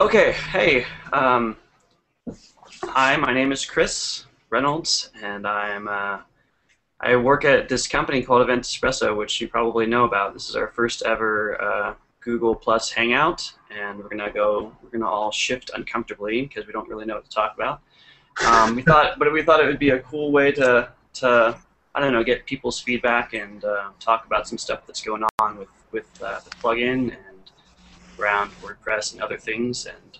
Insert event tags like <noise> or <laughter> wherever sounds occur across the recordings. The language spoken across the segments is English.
Okay, hey. Um, hi, my name is Chris Reynolds, and I'm uh, I work at this company called Event Espresso, which you probably know about. This is our first ever uh, Google Plus Hangout, and we're gonna go. We're gonna all shift uncomfortably because we don't really know what to talk about. Um, we thought, but we thought it would be a cool way to to I don't know get people's feedback and uh, talk about some stuff that's going on with with uh, the plugin and around WordPress and other things. And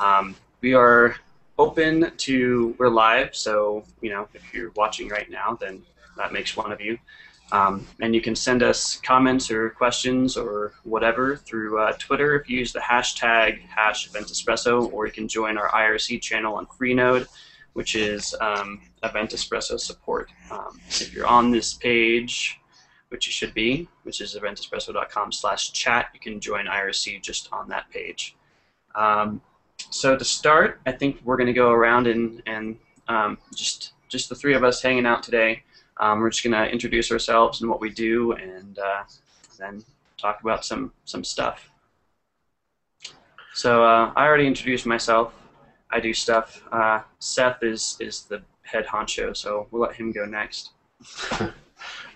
um, we are open to we're live, so you know if you're watching right now, then that makes one of you. Um, and you can send us comments or questions or whatever through uh, Twitter if you use the hashtag hash Event Espresso, or you can join our IRC channel on Freenode, which is um, Event Espresso support. Um, if you're on this page, which you should be, which is eventespresso.com slash chat, you can join IRC just on that page. Um, so to start, I think we're going to go around and, and um, just just the three of us hanging out today. Um, we're just going to introduce ourselves and what we do, and uh, then talk about some some stuff. So uh, I already introduced myself. I do stuff. Uh, Seth is is the head honcho, so we'll let him go next. <laughs>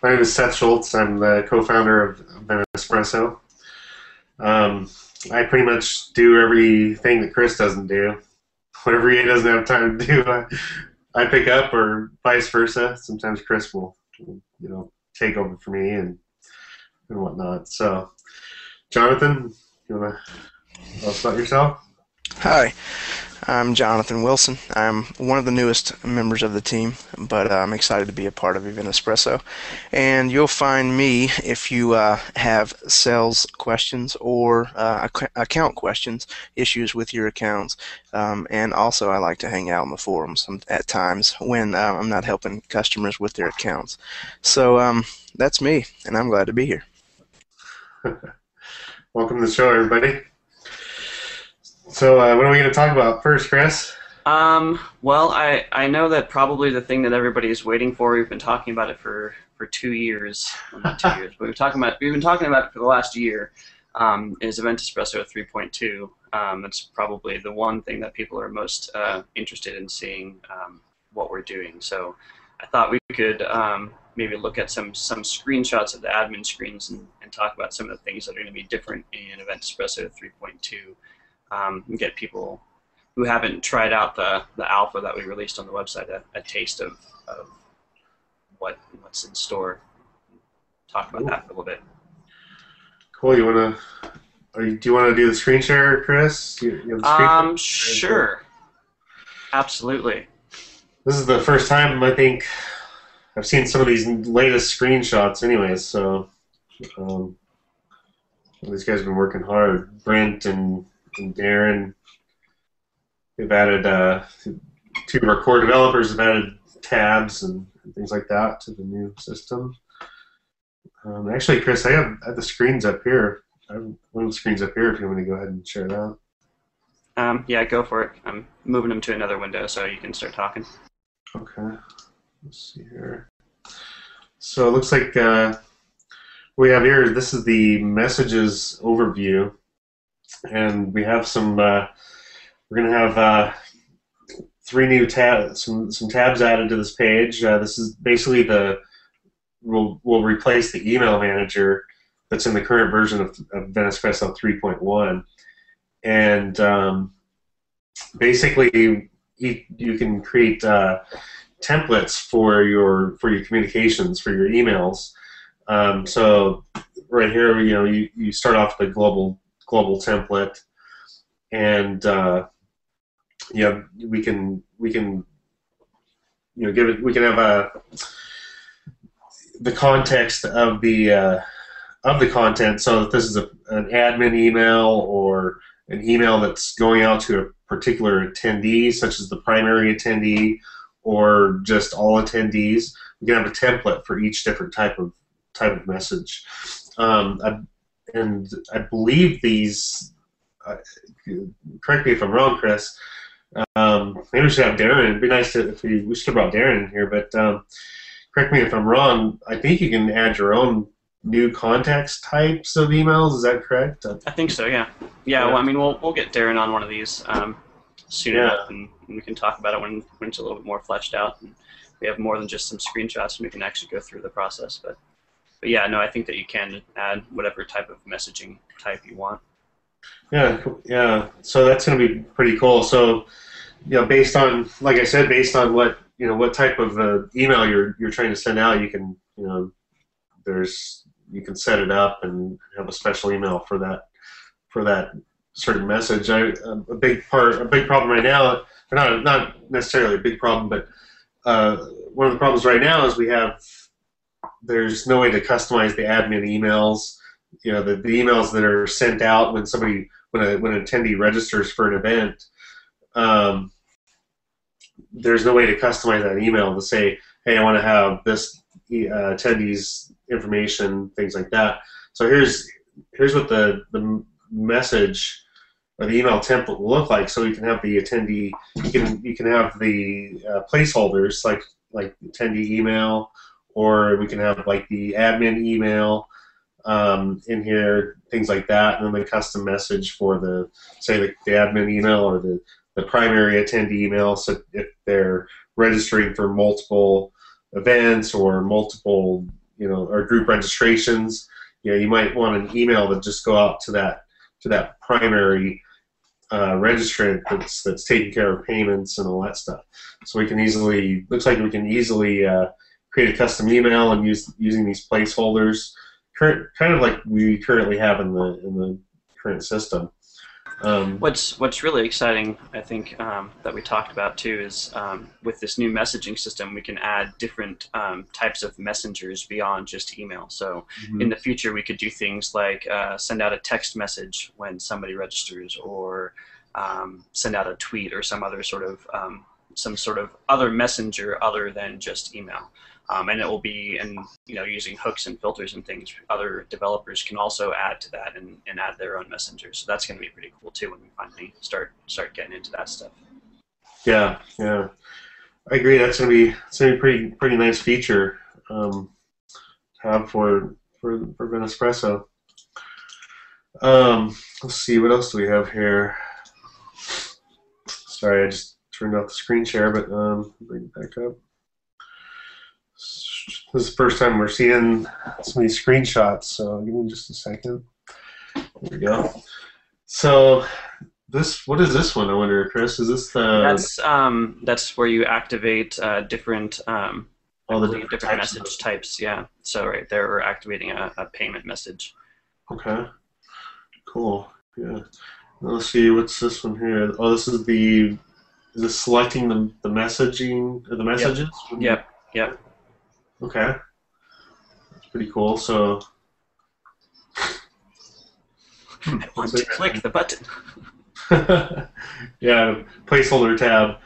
My name is Seth Schultz. I'm the co-founder of Event Espresso. Um, I pretty much do everything that Chris doesn't do. <laughs> Whatever he doesn't have time to do, I, I pick up, or vice versa. Sometimes Chris will, you know, take over for me and and whatnot. So, Jonathan, you wanna tell us about yourself? Hi, I'm Jonathan Wilson. I'm one of the newest members of the team, but uh, I'm excited to be a part of Event Espresso. And you'll find me if you uh, have sales questions or uh, ac- account questions, issues with your accounts. Um, and also, I like to hang out in the forums at times when uh, I'm not helping customers with their accounts. So um, that's me, and I'm glad to be here. <laughs> Welcome to the show, everybody. So, uh, what are we going to talk about first, Chris? Um, well, I, I know that probably the thing that everybody is waiting for. We've been talking about it for, for two years, well, not two <laughs> years, but we've talking about we've been talking about it for the last year. Um, is Event Espresso 3.2? Um, it's probably the one thing that people are most uh, interested in seeing um, what we're doing. So, I thought we could um, maybe look at some some screenshots of the admin screens and, and talk about some of the things that are going to be different in Event Espresso 3.2 um, and get people who haven't tried out the, the alpha that we released on the website a, a taste of, of what what's in store. Talk about Cool. that a little bit. Cool. You want to? Do you want to do the screen share, Chris? You, you have the screen Um, sure. Absolutely. This is the first time I think I've seen some of these latest screenshots, anyways. So um, these guys have been working hard. Brent and, and Darren, they've added uh, two of our core developers have added tabs and, and things like that to the new system. Um, actually, Chris, I have, I have the screens up here. I have one of the screens up here. If you want to go ahead and share that. Um, yeah, go for it. I'm moving them to another window so you can start talking. Okay. Let's see here. So it looks like uh, we have here. This is the messages overview, and we have some. Uh, we're gonna have uh, three new tabs, some some tabs added to this page. Uh, this is basically the we'll we'll replace the email manager that's in the current version of, of Event Espresso 3.1, and um, basically you, you can create uh, templates for your for your communications for your emails. Um, so right here, you know, you, you start off a global global template, and uh, know, we can we can you know give it we can have a the context of the uh, of the content. So if this is a, an admin email or an email that's going out to a particular attendee, such as the primary attendee or just all attendees. We can have a template for each different type of type of message. Um, and I believe these. Uh, correct me if I'm wrong, Chris. Um, maybe we should have Darren. It'd be nice to, if we, we should have brought Darren in here, but um, correct me if I'm wrong. I think you can add your own new context types of emails. Is that correct? I think so. Yeah. Yeah. Yeah. Well, I mean, we'll we'll get Darren on one of these um, soon Yeah. enough, and, and we can talk about it when when it's a little bit more fleshed out. And we have more than just some screenshots, and we can actually go through the process. But but yeah, no, I think that you can add whatever type of messaging type you want. Yeah, yeah. So that's going to be pretty cool. So, you know, based on, like I said, based on what you know, what type of uh, email you're you're trying to send out, you can, you know, there's you can set it up and have a special email for that for that certain message. I, a big part, a big problem right now, not not necessarily a big problem, but uh, one of the problems right now is we have there's no way to customize the admin emails. You know, the, the emails that are sent out when somebody when a when an attendee registers for an event. Um, there's no way to customize that email to say, "Hey, I want to have this uh, attendee's information," things like that. So here's here's what the the message or the email template will look like. So you can have the attendee, you can you can have the uh, placeholders like like attendee email, or we can have like the admin email um, in here, things like that, and then the custom message for the say the, the admin email or the the primary attendee email. So if they're registering for multiple events or multiple you know or group registrations, you know you might want an email that just go out to that to that primary uh, registrant that's that's taking care of payments and all that stuff. So we can easily looks like we can easily uh, create a custom email and use using these placeholders, current kind of like we currently have in the in the current system. Um, What's what's really exciting, I think, um, that we talked about too, is um, with this new messaging system, we can add different um, types of messengers beyond just email. So in the future, we could do things like uh, send out a text message when somebody registers, or um, send out a tweet, or some other sort of um, some sort of other messenger other than just email. Um, and it will be, and you know, using hooks and filters and things. Other developers can also add to that and, and add their own messengers. So that's going to be pretty cool too when we finally start start getting into that stuff. Yeah, yeah, I agree. That's gonna be it's gonna be a pretty pretty nice feature um, to have for for for Event Espresso. Um, let's see what else do we have here. Sorry, I just turned off the screen share, but um, bring it back up. This is the first time we're seeing some of these screenshots, so give me just a second. There we go. So this what is this one? I wonder, Chris. Is this the that's um, that's where you activate uh, different um, all the different, different types message types. Yeah. So right there, we're activating a, a payment message. Okay. Cool. Yeah. Let's see. What's this one here? Oh, this is the. Is this selecting the the messaging the messages? Yep. Yep. Okay. That's pretty cool. So. I want to click the button. <laughs> yeah, placeholder tab.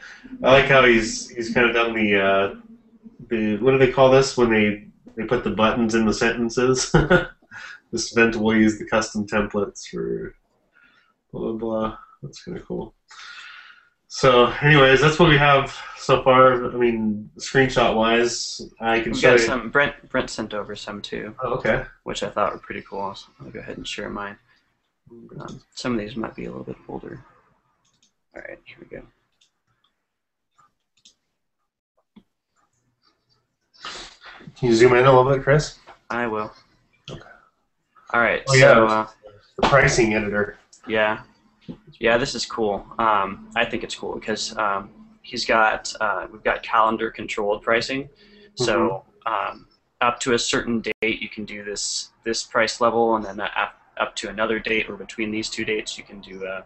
I like how he's he's kind of done the uh, the what do they call this when they they put the buttons in the sentences. <laughs> this event will use the custom templates for blah blah blah. That's kind of cool. So, anyways, that's what we have so far. I mean, screenshot wise, I can show got you. some. Brent Brent sent over some too, Oh, okay. which I thought were pretty cool. So I'll go ahead and share mine. Um, some of these might be a little bit older. All right, here we go. Can you zoom in a little bit, Chris? I will. Okay. All right. Oh, yeah. so uh, The pricing editor. yeah, yeah, this is cool. Um, I think it's cool because um, he's got uh, we've got calendar controlled pricing. So um, up to a certain date, you can do this this price level, and then up, up to another date or between these two dates, you can do uh,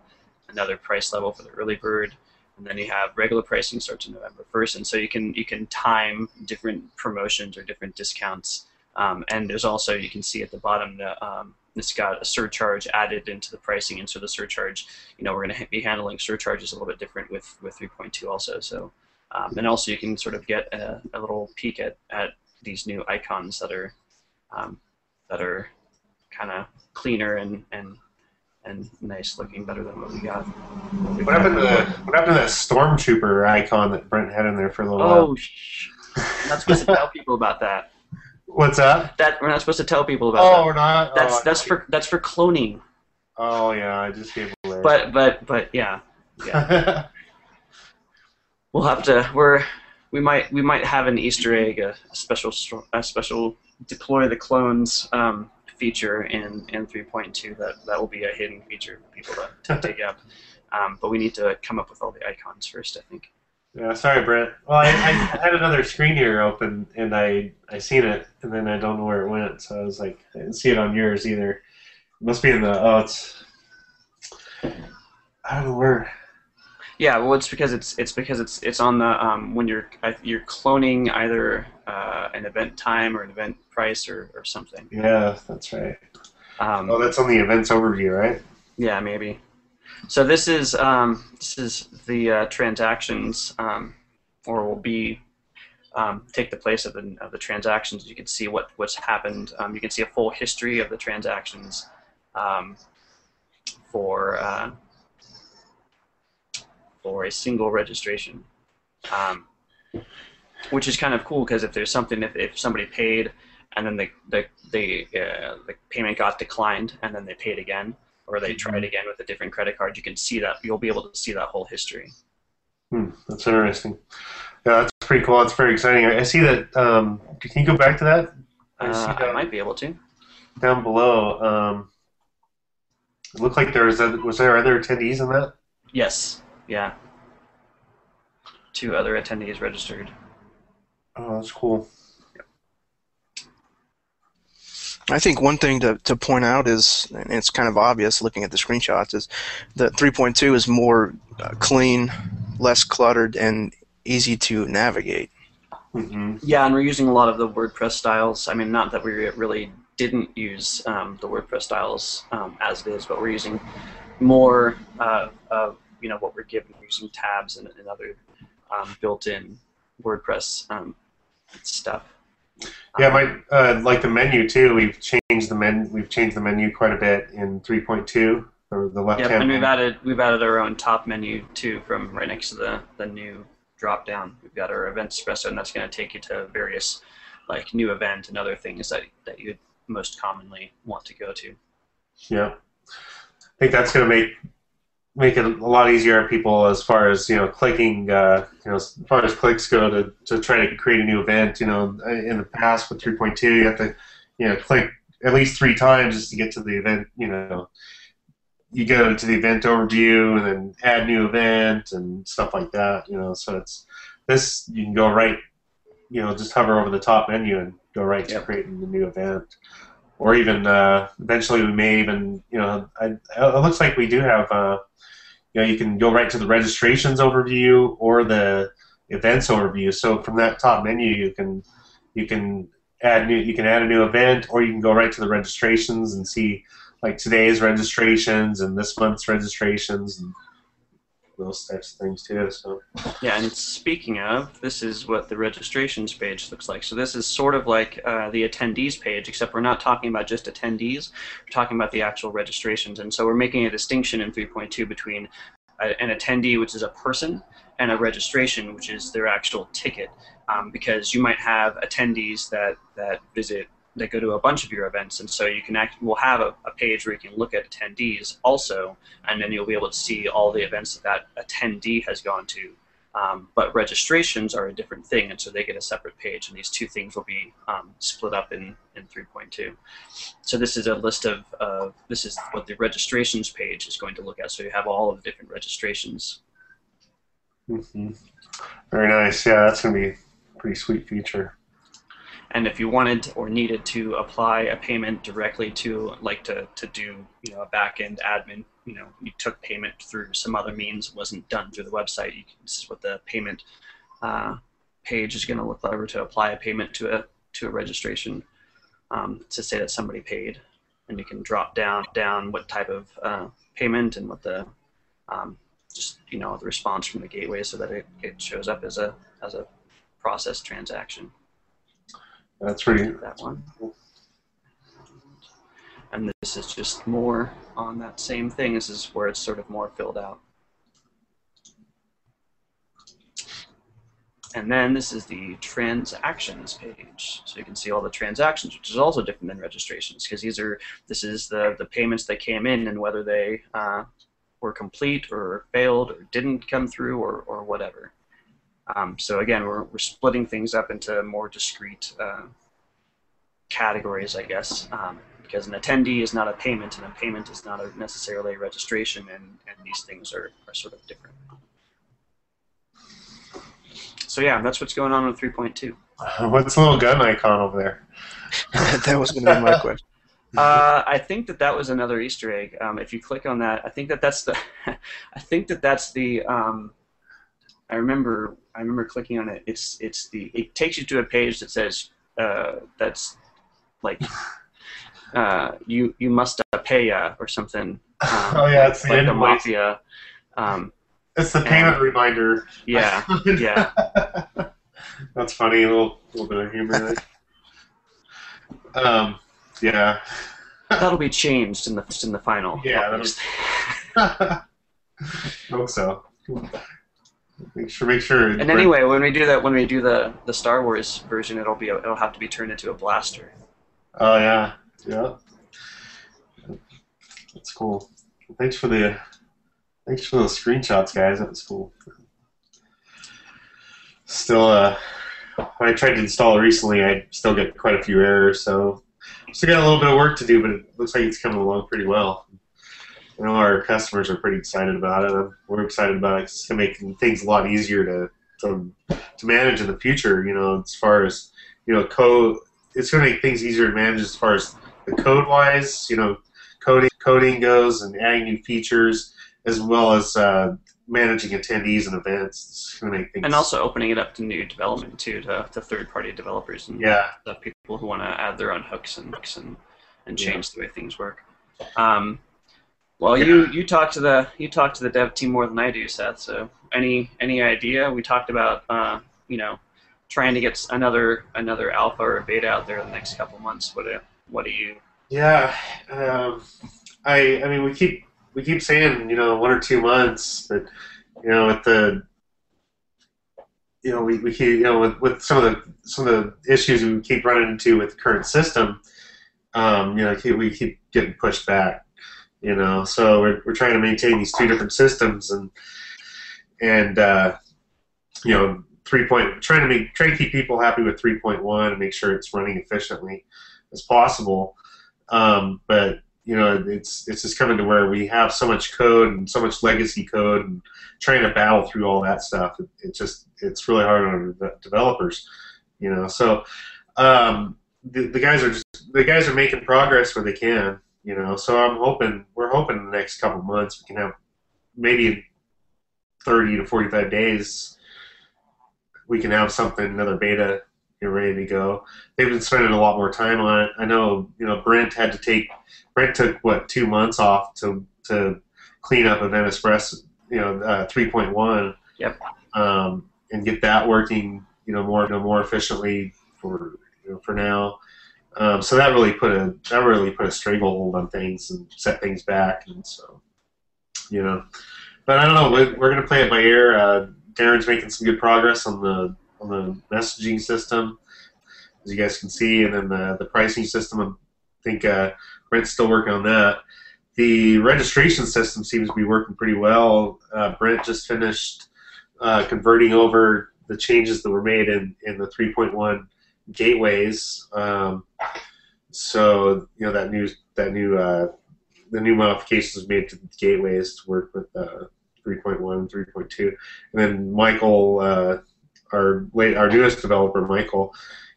another price level for the early bird. And then you have regular pricing starts on November 1st, and so you can you can time different promotions or different discounts. Um, and there's also you can see at the bottom that um, it's got a surcharge added into the pricing, and so the surcharge, you know, we're going to be handling surcharges a little bit different with with 3.2 also. So, um, and also you can sort of get a, a little peek at, at these new icons that are um, that are kind of cleaner and and and nice looking, better than what we got. what happened to the, what happened to that stormtrooper icon that Brent had in there for a little while? Oh, shh. I'm not supposed to tell people about that. What's that? That we're not supposed to tell people about Oh, that. we're not. That's oh, that's for that's for cloning. Oh yeah, I just gave away. But but but yeah, yeah. <laughs> we'll have to. We're we might we might have an Easter egg, a, a special a special deploy the clones um, feature in in 3.2. That that will be a hidden feature for people to, to <laughs> dig up. Um, but we need to come up with all the icons first, I think. Yeah, sorry, Brent. Well, I, I had another screen here open, and I I seen it, and then I don't know where it went. So I was like, I didn't see it on yours either. It must be in the. Oh, it's. I don't know where. Yeah, well, it's because it's it's because it's it's on the um, when you're you're cloning either uh, an event time or an event price or, or something. Yeah, that's right. Um, Oh, that's on the events overview, right? Yeah, maybe. So this is um, this is the uh, transactions, um, or will be um, take the place of the of the transactions. You can see what what's happened. Um, you can see a full history of the transactions um, for uh, for a single registration, um, which is kind of cool because if there's something if, if somebody paid and then the the the, uh, the payment got declined and then they paid again or they tried again with a different credit card, you can see that you'll be able to see that whole history. Hmm, that's interesting. Yeah, that's pretty cool. That's very exciting. I see that. Um, can you go back to that? I see Uh, I might be able to. down below. Um, it looked like there was a, was there other attendees in that? Yes. Yeah. Two other attendees registered. Oh, that's cool. I think one thing to, to point out is, and it's kind of obvious looking at the screenshots, is that 3.2 is more uh, clean, less cluttered, and easy to navigate. hmm Yeah, and we're using a lot of the WordPress styles. I mean, not that we really didn't use um, the WordPress styles um, as it is, but we're using more uh, of you know what we're given We're using tabs and, and other um, built-in WordPress um, stuff. Yeah, my uh, like the menu too. We've changed the men. We've changed the menu quite a bit in 3.2 or the left Yep, hand. and we've added we've added our own top menu too from right next to the the new drop down. We've got our event espresso, and that's going to take you to various like new event and other things that that you'd most commonly want to go to. Yeah, I think that's going to make make it a lot easier on people as far as you know clicking. Uh, you know, as far as clicks go to to try to create a new event. You know, in the past with 3.2, you have to you know click at least three times just to get to the event. You know, you go to the event overview and then add new event and stuff like that. You know, so it's this you can go right. You know, just hover over the top menu and go right to creating the new event or even uh, eventually we may even you know I, it looks like we do have uh, you know you can go right to the registrations overview or the events overview. So from that top menu you can you can add new you can add a new event or you can go right to the registrations and see like today's registrations and this month's registrations and those types of things too so Yeah, and speaking of, this is what the registrations page looks like. So this is sort of like uh, the attendees page, except we're not talking about just attendees. We're talking about the actual registrations, and so we're making a distinction in 3.2 between a, an attendee, which is a person, and a registration, which is their actual ticket. Um, because you might have attendees that that visit that go to a bunch of your events, and so you can act. We'll have a, a page where you can look at attendees also, and then you'll be able to see all the events that that attendee has gone to. Um, but registrations are a different thing, and so they get a separate page, and these two things will be um, split up in, in 3.2. So this is a list of, this is what the registrations page is going to look at. So you have all of the different registrations. hmm very nice yeah that's gonna be a pretty sweet feature And if you wanted or needed to apply a payment directly to, like to, to do, you know, a back end admin, you know, you took payment through some other means, wasn't done through the website. You this is what the payment uh, page is going to look like to apply a payment to a to a registration um, to say that somebody paid, and you can drop down down what type of uh, payment and what the um, just you know the response from the gateway so that it, it shows up as a as a processed transaction that's pretty that one. And this is just more on that same thing. This is where it's sort of more filled out. and then this is the transactions page. So you can see all the transactions, which is also different than registrations because these are this is the the payments that came in and whether they uh, were complete or failed or didn't come through or, or whatever. Um, so again, we're, we're splitting things up into more discrete uh, categories, I guess, um, because an attendee is not a payment and a payment is not a necessarily a registration, and, and these things are, are sort of different. So yeah, that's what's going on with 3.2. <laughs> What's the little gun icon over there? <laughs> that was going to be my question. <laughs> Uh, I think that that was another Easter egg. Um, if you click on that, I think that that's the, I think that that's the. Um, I remember I remember clicking on it. It's it's the it takes you to a page that says uh, that's like <laughs> uh, you you must uh, pay uh, or something. Um, Oh, yeah, it's the like the mafia. Um, It's the payment reminder. yeah, <laughs> yeah. That's funny. A little, little bit of humor there. Um, yeah. That'll be changed in the in the final. Yeah, <laughs> I Hope so. Make sure, make sure. And anyway, when we do that, when we do the the Star Wars version, it'll be it'll have to be turned into a blaster. Oh yeah, yeah. That's cool. Thanks for the, thanks for those screenshots, guys. That was cool. Still, uh, when I tried to install it recently, I still get quite a few errors. So, still got a little bit of work to do, but it looks like it's coming along pretty well. I know our customers are pretty excited about it. We're excited about it. It's going to make things a lot easier to, to to manage in the future. You know, as far as you know, code. It's going to make things easier to manage as far as the code wise. You know, coding coding goes and adding new features, as well as uh, managing attendees and events. It's going to make things And also opening it up to new development too, to, to third party developers and yeah. the people who want to add their own hooks and hooks and, and Yeah. change the way things work. Um, well, you you talk to the you talk to the dev team more than I do, Seth. So any any idea? We talked about uh, you know trying to get another another alpha or beta out there in the next couple months. What do what do you? Yeah, um, I I mean we keep we keep saying you know one or two months, but you know with the you know we, we keep you know with, with some of the some of the issues we keep running into with the current system, um, you know keep, we keep getting pushed back. You know, so we're, we're trying to maintain these two different systems and and uh, you know three point trying to make trying to keep people happy with three point one and make sure it's running efficiently as possible. Um, but you know, it's it's just coming to where we have so much code and so much legacy code, and trying to battle through all that stuff. It, just it's really hard on developers, you know. So um, the, the guys are just the guys are making progress where they can, you know. So I'm hoping we're hoping in the next couple months we can have maybe 30 to 45 days we can have something another beta you know, ready to go they've been spending a lot more time on it. I know, you know, Brent had to take Brent took what two months off to to clean up Event Espresso, you know, uh, 3.1. Yep. Um, and get that working, you know, more you know, more efficiently for you know, for now. Um, so that really put a that really put a stranglehold on things and set things back, and so you know. But I don't know. We're, we're gonna play it by ear. Uh, Darren's making some good progress on the on the messaging system as you guys can see, and then the, the pricing system. I think uh, Brent's still working on that. The registration system seems to be working pretty well. Uh, Brent just finished uh, converting over the changes that were made in, in the 3.1 gateways. Um, so you know that new that new uh, the new modifications made to the gateways to work with uh, 3.1 3.2, and then Michael, uh, our late our newest developer, Michael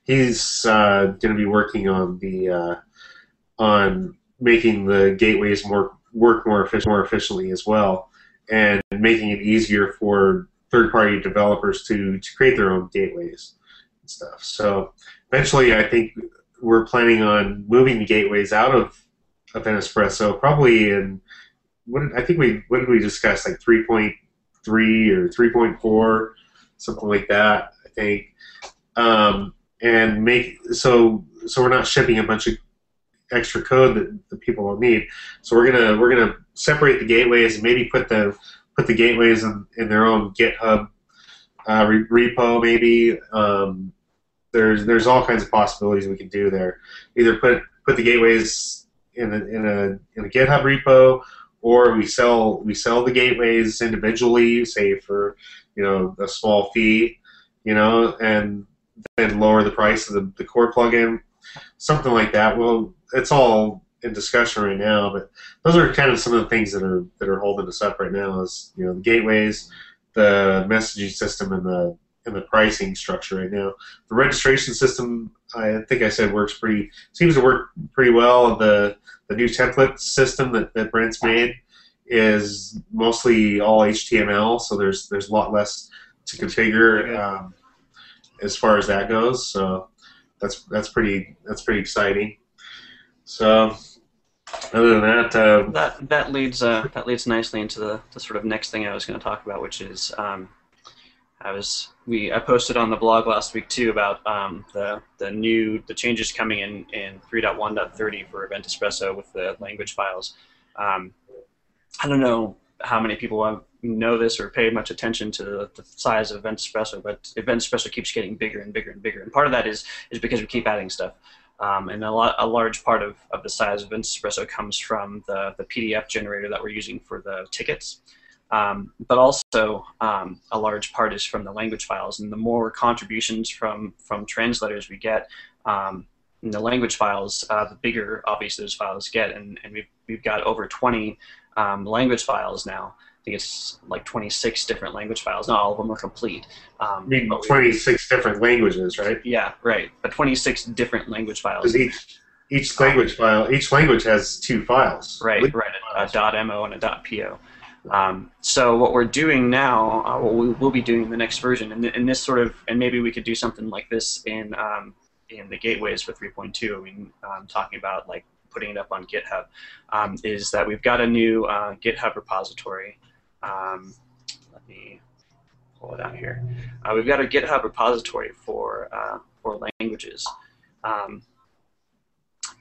he's uh, going to be working on the uh, on making the gateways more work more efficient, more efficiently as well, and making it easier for third-party developers to, to create their own gateways and stuff. So eventually, I think we're planning on moving the gateways out of Event Espresso, probably in what did, I think we what did we discuss like 3.3 or 3.4, something like that. I think. Um, and make so so we're not shipping a bunch of extra code that the people don't need. So we're gonna we're gonna separate the gateways and maybe put the put the gateways in, in their own GitHub uh, re- repo maybe. Um, there's there's all kinds of possibilities we can do there. Either put put the gateways in a, in a in a GitHub repo, or we sell we sell the gateways individually, say for you know a small fee, you know, and then lower the price of the, the core plugin, something like that. Well, it's all in discussion right now, but those are kind of some of the things that are that are holding us up right now. Is you know the gateways, the messaging system, and the and the pricing structure right now. The registration system, I think I said works pretty seems to work pretty well. The the new template system that, that Brent's made is mostly all HTML, so there's there's a lot less to configure um, as far as that goes. So that's that's pretty that's pretty exciting. So other than that, uh, that that leads uh, that leads nicely into the, the sort of next thing I was going to talk about, which is um, I was we I posted on the blog last week too about um, the the new the changes coming in in 3.1.30 for Event Espresso with the language files. Um, I don't know how many people know this or pay much attention to the, the size of Event Espresso, but Event Espresso keeps getting bigger and bigger and bigger, and part of that is is because we keep adding stuff. Um, and a, lot, a large part of, of the size of Event Espresso comes from the, the PDF generator that we're using for the tickets. Um, but also um, a large part is from the language files. And the more contributions from, from translators we get um, in the language files, uh, the bigger obviously those files get. And, and we've, we've got over 20 um, language files now. I think it's like 26 different language files. Not all of them are complete. Um, I mean, 26 different languages, right? Yeah, right. But 26 different language files. Each, each language file, each language has two files. Right, right. A, a .mo and a .po. Um, so what we're doing now, uh, what we will be doing in the next version, and, and this sort of, and maybe we could do something like this in um, in the gateways for 3.2. I mean, um, talking about like putting it up on GitHub, um, is that we've got a new uh, GitHub repository. Um, let me pull it out here. Uh, we've got a GitHub repository for uh, for languages, um,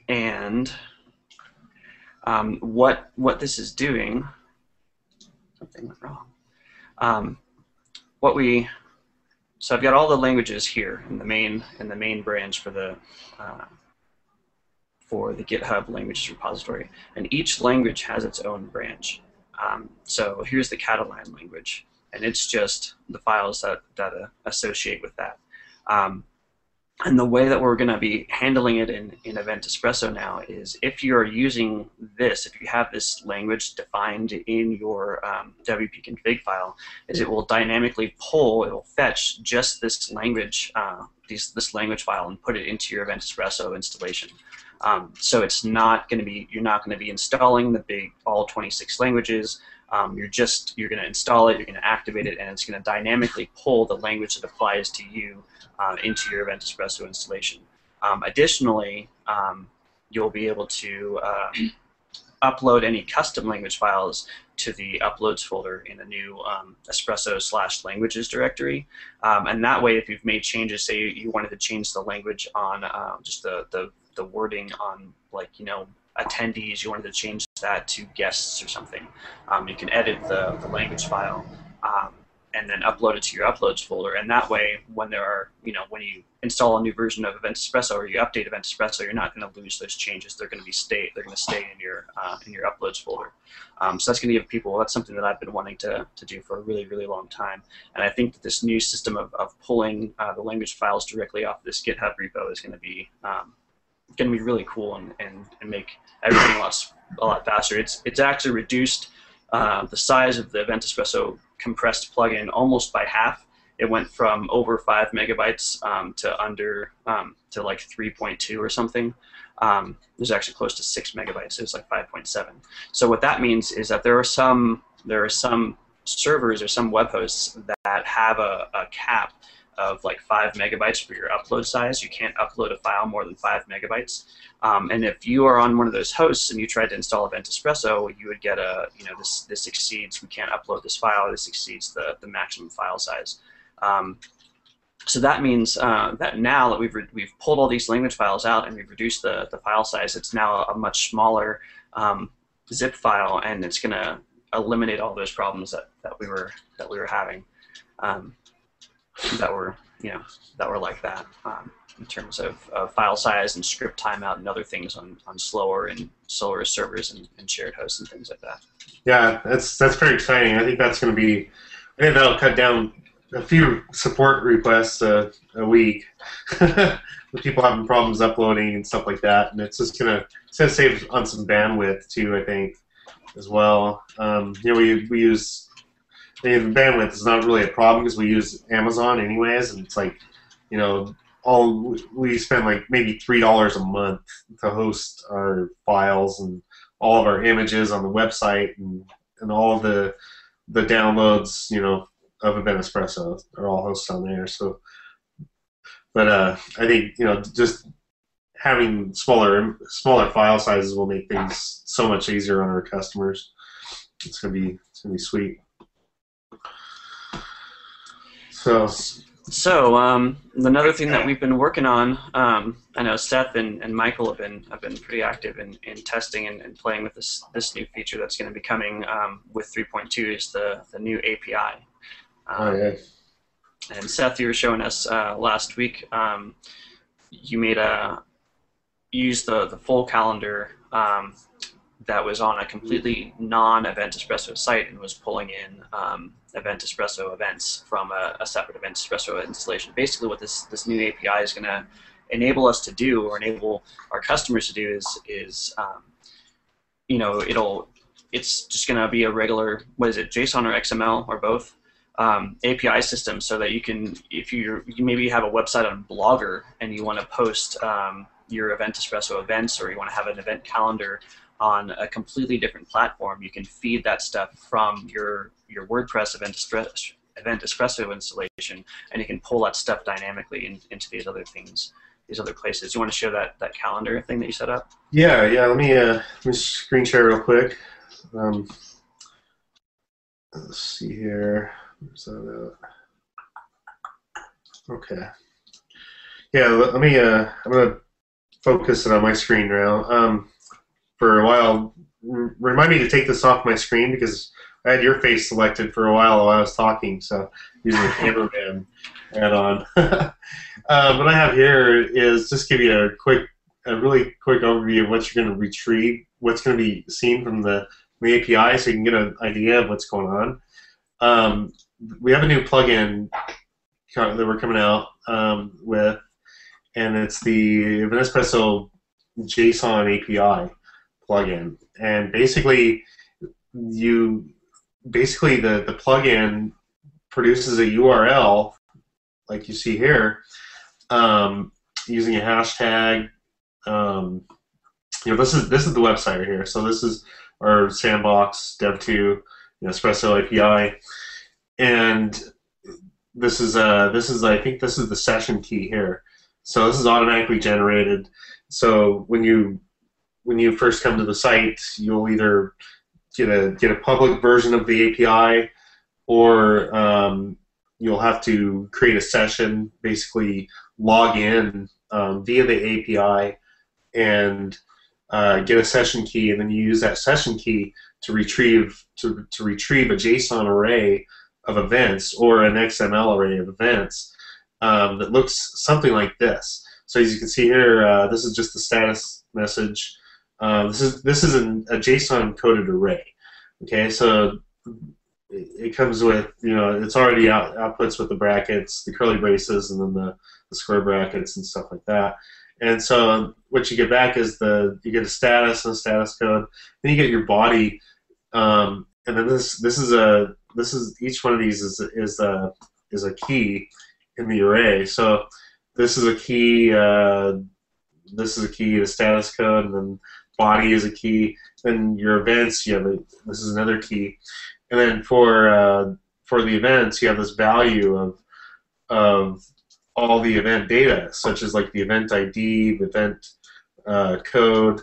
and what what this is doing something went wrong. Um, what we so I've got all the languages here in the main in the main branch for the uh, for the GitHub languages repository, and each language has its own branch. Um, so here's the Catalan language, and it's just the files that that uh, associate with that. Um, and the way that we're going to be handling it in, in Event Espresso now is if you're using this, if you have this language defined in your um, WP config file, is it will dynamically pull, it will fetch just this language, uh, these, this language file and put it into your Event Espresso installation. Um, so it's not going to be, you're not going to be installing the big all 26 languages. Um, you're just, you're going to install it, you're going to activate it, and it's going to dynamically pull the language that applies to you uh, into your Event Espresso installation. Um, additionally, um, you'll be able to uh, upload any custom language files to the uploads folder in a new um, Espresso slash languages directory. Um, and that way, if you've made changes, say you, you wanted to change the language on uh, just the, the, the wording on like, you know, attendees, you wanted to change that to guests or something, um, you can edit the, the language file um, and then upload it to your uploads folder. And that way, when there are, you know, when you install a new version of Event Espresso or you update Event Espresso, you're not going to lose those changes. They're going to be stay. They're going to stay in your uh, in your uploads folder. Um, so that's going to give people. That's something that I've been wanting to, to do for a really really long time. And I think that this new system of, of pulling uh, the language files directly off this GitHub repo is going to be um, going to be really cool and, and, and make everything a lot a lot faster. It's it's actually reduced uh, the size of the Event Espresso compressed plugin almost by half. It went from over five megabytes um, to under um, to like 3.2 or something. Um, it was actually close to six megabytes. It was like 5.7. So what that means is that there are some there are some servers or some web hosts that have a, a cap of like five megabytes for your upload size. You can't upload a file more than five megabytes. Um, and if you are on one of those hosts and you tried to install Event Espresso, you would get a, you know, this, this exceeds, we can't upload this file, this exceeds the, the maximum file size. Um, so that means uh, that now that we've, we've pulled all these language files out and we've reduced the, the file size, it's now a much smaller um, zip file and it's going to eliminate all those problems that, that we were that we were having. Um, that were you know that were like that um, in terms of, file size and script timeout and other things on, on slower and slower servers and, and shared hosts and things like that. Yeah, that's that's very exciting. I think that's going to be. I think that'll cut down a few support requests a, a week. <laughs> With people having problems uploading and stuff like that, and it's just gonna it's gonna save on some bandwidth too. I think as well. Um, you know, we we use I bandwidth is not really a problem because we use Amazon anyways, and it's like you know all we spend like maybe three dollars a month to host our files and all of our images on the website and, and all of the the downloads, you know, of Event Espresso are all hosted on there. So, but uh, I think you know just having smaller smaller file sizes will make things so much easier on our customers. It's gonna be it's gonna be sweet. So so um, another thing that we've been working on, um, I know Seth and, and Michael have been have been pretty active in, in testing and, and playing with this this new feature that's going to be coming um, with 3.2 is the the new API. oh yeah. And Seth, you were showing us uh, last week. Um, you made a use the the full calendar um, that was on a completely non-Event Espresso site and was pulling in um, Event Espresso events from a, a, separate Event Espresso installation. Basically, what this this new API is going to enable us to do, or enable our customers to do, is is um, you know it'll it's just going to be a regular what is it JSON or XML or both um, API system, so that you can if you you maybe have a website on Blogger and you want to post um, your Event Espresso events, or you want to have an event calendar on a completely different platform, you can feed that stuff from your your WordPress event espresso, event espresso installation, and you can pull that stuff dynamically in, into these other things, these other places. You want to show that that calendar thing that you set up? Yeah, yeah. Let me uh, let me screen share real quick. Um, let's see here. Where's that at? Okay. Yeah, let me. Uh, I'm gonna focus it on my screen now. Um, for a while. Remind me to take this off my screen because I had your face selected for a while while I was talking, so using the cameraman <laughs> add-on. <laughs> uh, what I have here is just give you a quick, a really quick overview of what you're going to retrieve, what's going to be seen from the, the API, so you can get an idea of what's going on. Um, we have a new plugin that we're coming out um, with, and it's the Espresso JSON API plugin, and basically you basically the the plugin produces a URL like you see here um, using a hashtag. Um, you know, this is this is the website right here. So this is our sandbox dev2 you know, espresso API, and this is uh this is I think this is the session key here. So this is automatically generated. So when you when you first come to the site, you'll either get a get a public version of the API, or um, you'll have to create a session, basically log in um, via the API, and uh, get a session key, and then you use that session key to retrieve to, to retrieve a JSON array of events or an XML array of events um, that looks something like this. So as you can see here, uh, this is just the status message. Uh, this is this is an, a JSON coded array. Okay, so it, comes with you know it's already out, outputs with the brackets, the curly braces, and then the, the square brackets and stuff like that. And so what you get back is the you get a status and a status code. Then you get your body, um, and then this this is a this is each one of these is is a is a key in the array. So this is a key. Uh, this is a key, the status code, and then body is a key. Then your events, you have a, this is another key, and then for uh, for the events, you have this value of of all the event data, such as like the event ID, the event uh, code,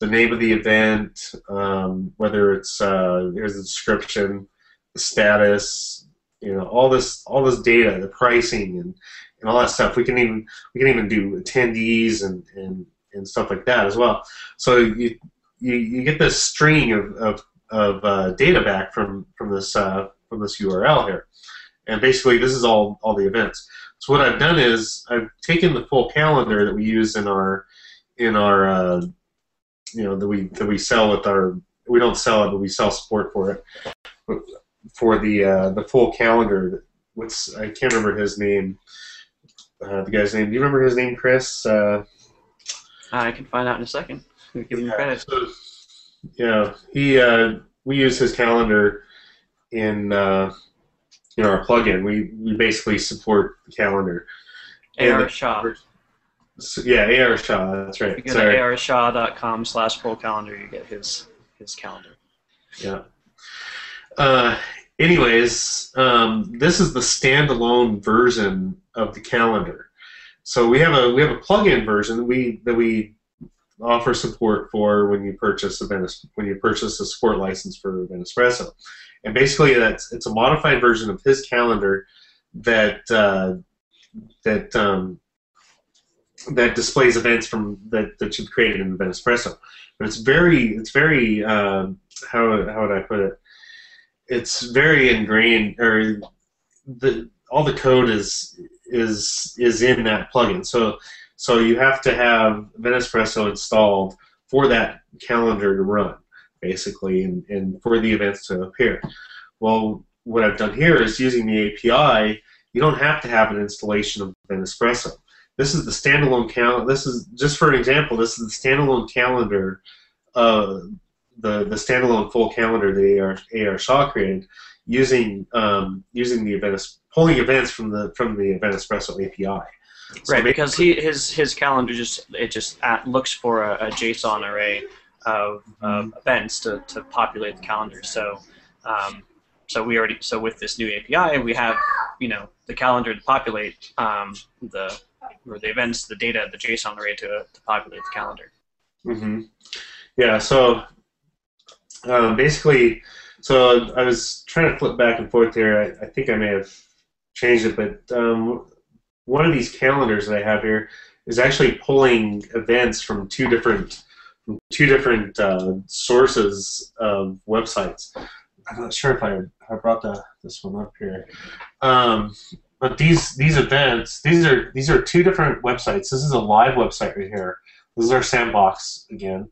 the name of the event, um, whether it's uh, the description, the status, you know, all this all this data, the pricing and, and all that stuff. We can even we can even do attendees and, and and stuff like that as well. So you you, you get this string of, of, of uh, data back from from this uh, from this URL here, and basically this is all all the events. So what I've done is I've taken the full calendar that we use in our in our uh, you know that we that we sell with our we don't sell it but we sell support for it for the uh, the full calendar. What's I can't remember his name. Uh, the guy's name. Do you remember his name, Chris? Uh, I can find out in a second. Give him yeah, credit. so- yeah, he. Uh, we use his calendar in uh, in our plugin. We we basically support the calendar. AR the-. So, yeah, AR Shaw. That's If right. you go Sorry. to arshaw.com slash full calendar, you get his his calendar. Yeah. Uh, anyways, um, this is the standalone version of the calendar. So we have a we have a plug-in version that we that we offer support for when you purchase a Venice, when you purchase a support license for Event Espresso, and basically that's it's a modified version of his calendar that uh, that um, that displays events from that that you've created in Event Espresso. But it's very it's very um, how how would I put it? It's very ingrained, or the all the code is is is in that plugin. So so you have to have Event Espresso installed for that calendar to run, basically, and, and for the events to appear. Well, what I've done here is using the API. You don't have to have an installation of Event Espresso. This is the standalone calendar. This is just for an example. This is the standalone calendar uh, the the standalone full calendar that AR, AR Shaw created using um, using the events pulling events from the from the Event Espresso API. So right, because he his his calendar just it just at, looks for a, a JSON array of, of events to, to populate the calendar. So um, so we already so with this new API we have you know the calendar to populate um, the or the events the data the JSON array to, to populate the calendar. hmm Yeah. So um, basically, so I was trying to flip back and forth here. I, I think I may have changed it, but um, one of these calendars that I have here is actually pulling events from two different from two different uh, sources of websites. I'm not sure if I, I brought the, this one up here. Um, but these these events these are these are two different websites. This is a live website right here. This is our sandbox again.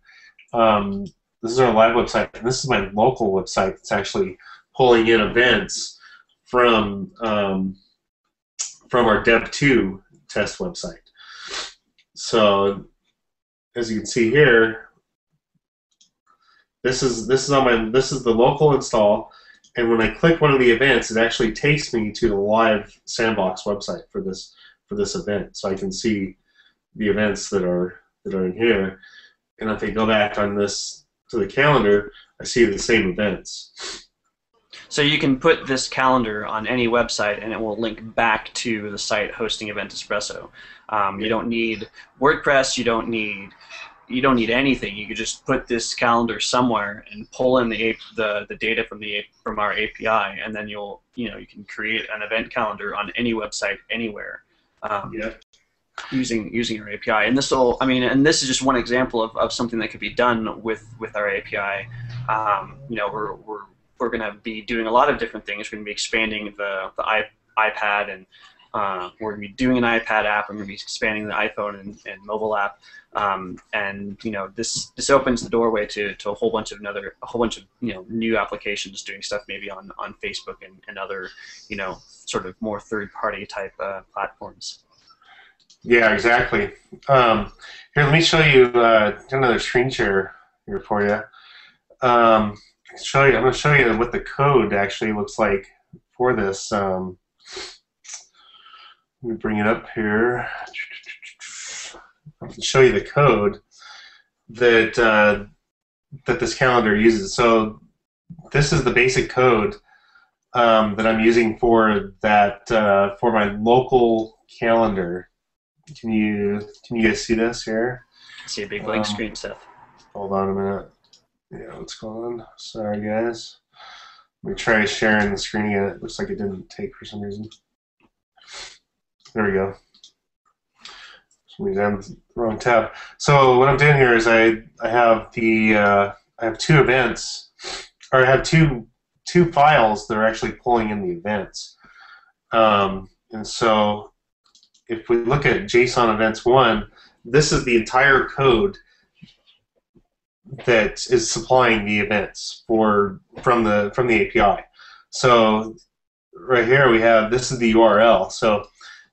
Um, this is our live website, and this is my local website that's actually pulling in events from um, from our Dev2 test website. So, as you can see here, this is this is on my this is the local install, and when I click one of the events, it actually takes me to the live sandbox website for this for this event, so I can see the events that are that are in here. And if I go back on this to the calendar, I see the same events. So you can put this calendar on any website, and it will link back to the site hosting Event Espresso. Um, you don't need WordPress. You don't need you don't need anything. You could just put this calendar somewhere and pull in the the, the data from the from our API, and then you'll you know you can create an event calendar on any website anywhere. Um, Yeah. Using using our API. And this will, I mean, and this is just one example of, of something that could be done with with our API. Um, you know, we're we're we're going to be doing a lot of different things. We're going to be expanding the the I, iPad and uh, we're going to be doing an iPad app. We're going to be expanding the iPhone and, and mobile app. Um, and you know, this this opens the doorway to, to a whole bunch of another a whole bunch of you know new applications doing stuff maybe on, on Facebook and, and other you know sort of more third party type uh, platforms. Yeah, exactly. Um, here, let me show you uh, another screen share here for you. Um, show you. I'm going to show you what the code actually looks like for this. Um, let me bring it up here. I can show you the code that uh, that this calendar uses. So this is the basic code um, that I'm using for that uh, for my local calendar. Can you can you guys see this here? See a big blank Um, screen, Seth. Hold on a minute. Yeah, what's going on? Sorry, guys. Let me try sharing the screen again. It looks like it didn't take for some reason. There we go. Some reason, the wrong tab. So what I'm doing here is I I have the uh, I have two events, or I have two two files that are actually pulling in the events. Um, and so if we look at JSON events one, this is the entire code that is supplying the events for from the from the API. So right here we have this is the URL. So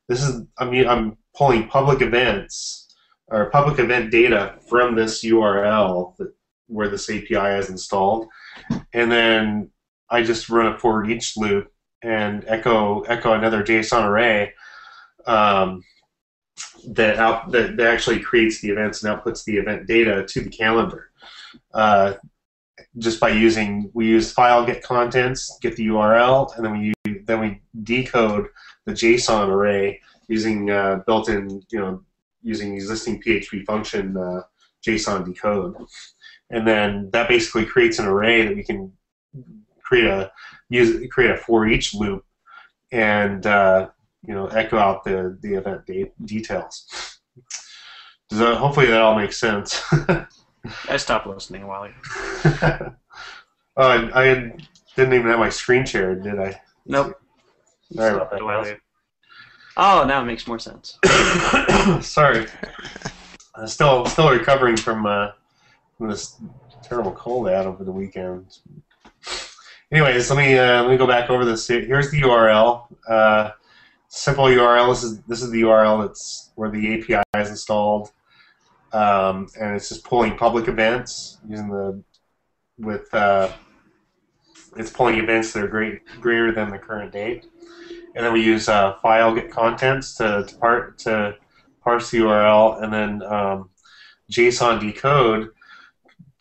this is I mean I'm pulling public events or public event data from this URL that, where this API is installed, and then I just run a for each loop and echo echo another JSON array um, that out that, that actually creates the events and outputs the event data to the calendar. Uh, just by using we use file get contents, get the URL, and then we use, then we decode the JSON array using uh, built-in you know using existing PHP function uh, JSON decode, and then that basically creates an array that we can create a use create a for each loop and uh, you know echo out the the event de- details. Does that, hopefully that all makes sense. I stopped listening a while ago. <laughs> oh, I, I didn't even have my screen shared, did I? Nope. Sorry about Stopped a while that. Oh, now it makes more sense. <coughs> Sorry. I'm still still recovering from uh, from this terrible cold I had over the weekend. Anyways, let me uh, let me go back over this. Here's the URL. Uh, simple URL. This is this is the URL that's where the API is installed, um, and it's just pulling public events using the with uh, it's pulling events that are great, greater than the current date, and then we use uh, file get contents to to, part, to parse the URL, and then um, JSON decode.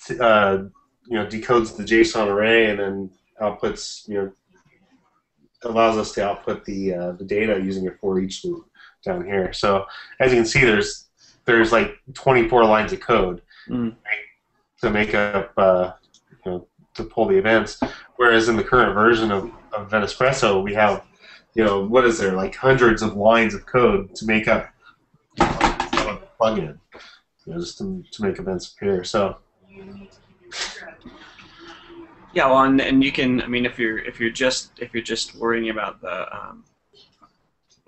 To, uh, you know, decodes the JSON array and then outputs. You know, allows us to output the uh, the data using a for each loop down here. So as you can see, there's there's like 24 lines of code Mm. to make up uh, you know to pull the events. Whereas in the current version of, of Event Espresso, we have you know what is there like hundreds of lines of code to make up a plugin, you know, just to, to make events appear. So Yeah, well, and, and you can. I mean, if you're if you're just if you're just worrying about the um,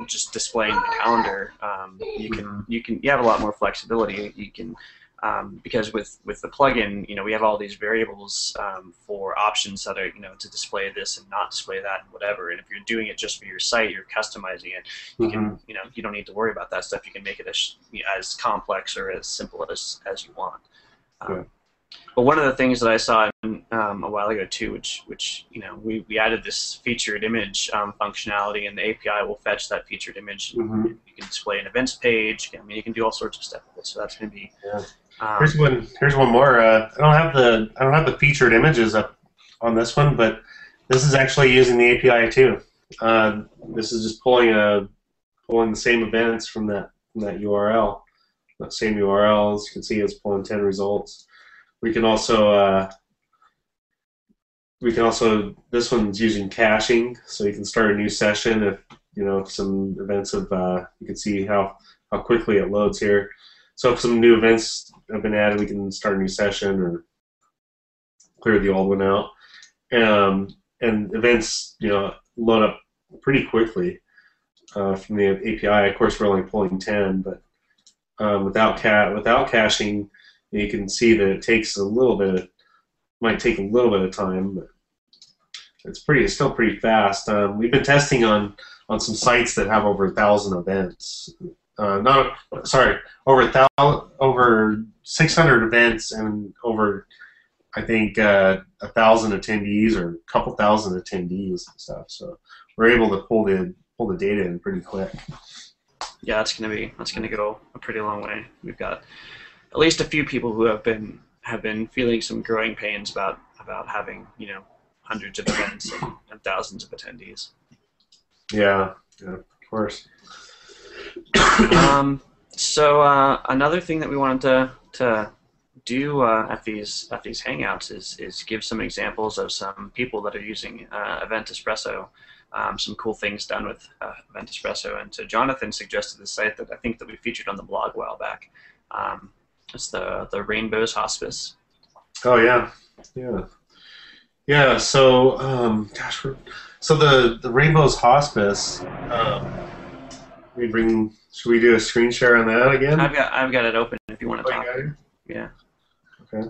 just displaying the calendar, um, you can you can you have a lot more flexibility. You can um, because with with the plugin, you know, we have all these variables um, for options that are you know to display this and not display that and whatever. And if you're doing it just for your site, you're customizing it. You can you know you don't need to worry about that stuff. You can make it as as complex or as simple as as you want. Um, Yeah. But one of the things that I saw um, a while ago too, which which you know we, we added this featured image um, functionality, and the API will fetch that featured image. Mhm. You can display an events page. I mean, you can do all sorts of stuff with it. So that's going to be. Yeah. Um, Here's one. Here's one more. Uh, I don't have the I don't have the featured images up on this one, but this is actually using the API too. Uh, this is just pulling a pulling the same events from that from that URL. That same URL, as you can see, it's pulling ten results. We can also uh, we can also this one's using caching, so you can start a new session if you know if some events have uh, you can see how how quickly it loads here. So if some new events have been added, we can start a new session or clear the old one out. Um, and events, you know, load up pretty quickly uh, from the API. Of course, we're only pulling 10, but um, without ca- without caching, you can see that it takes a little bit. of, Might take a little bit of time, but it's pretty. It's still pretty fast. Um, we've been testing on on some sites that have over a thousand events. Uh, not sorry, over a thousand, over 600 events and over, I think, uh, a thousand attendees or a couple thousand attendees and stuff. So we're able to pull the pull the data in pretty quick. yeah, that's to be that's to go a pretty long way. We've got at least a few people who have been have been feeling some growing pains about about having you know hundreds of events and, and thousands of attendees. Yeah, yeah, of course. um, so uh, another thing that we wanted to to do uh, at these at these hangouts is is give some examples of some people that are using uh, Event Espresso, um, some cool things done with uh, Event Espresso. And so Jonathan suggested the site that I think that we featured on the blog a while back. Um, it's the the Rainbows Hospice. Oh yeah, yeah, yeah. So, um, gosh, we're So the the Rainbows Hospice. Um, we bring. Should we do a screen share on that again? I've got I've got it open if you want to Oh, talk. Yeah. Okay.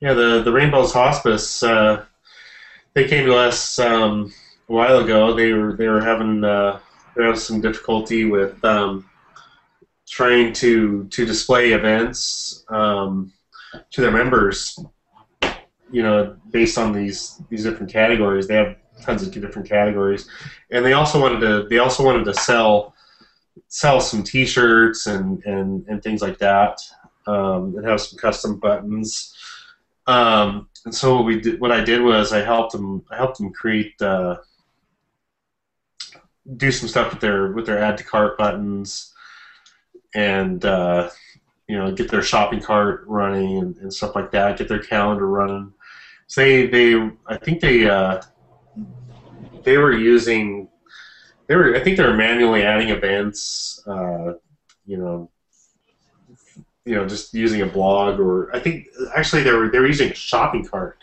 Yeah, the the Rainbows Hospice. Uh, they came to us um, a while ago. They were they were having uh, they have some difficulty with um, trying to to display events um, to their members. You know, based on these these different categories, they have tons of different categories, and they also wanted to they also wanted to sell sell some T-shirts and and, and things like that um, and have some custom buttons. Um, and so what we did, what I did was I helped them, I helped them create, uh, do some stuff with their with their add to cart buttons, and uh, you know get their shopping cart running and, and stuff like that. Get their calendar running. So they they I think they uh, they were using they were I think they were manually adding events. Uh, you know, you know, just using a blog or I think actually they were they were using a shopping cart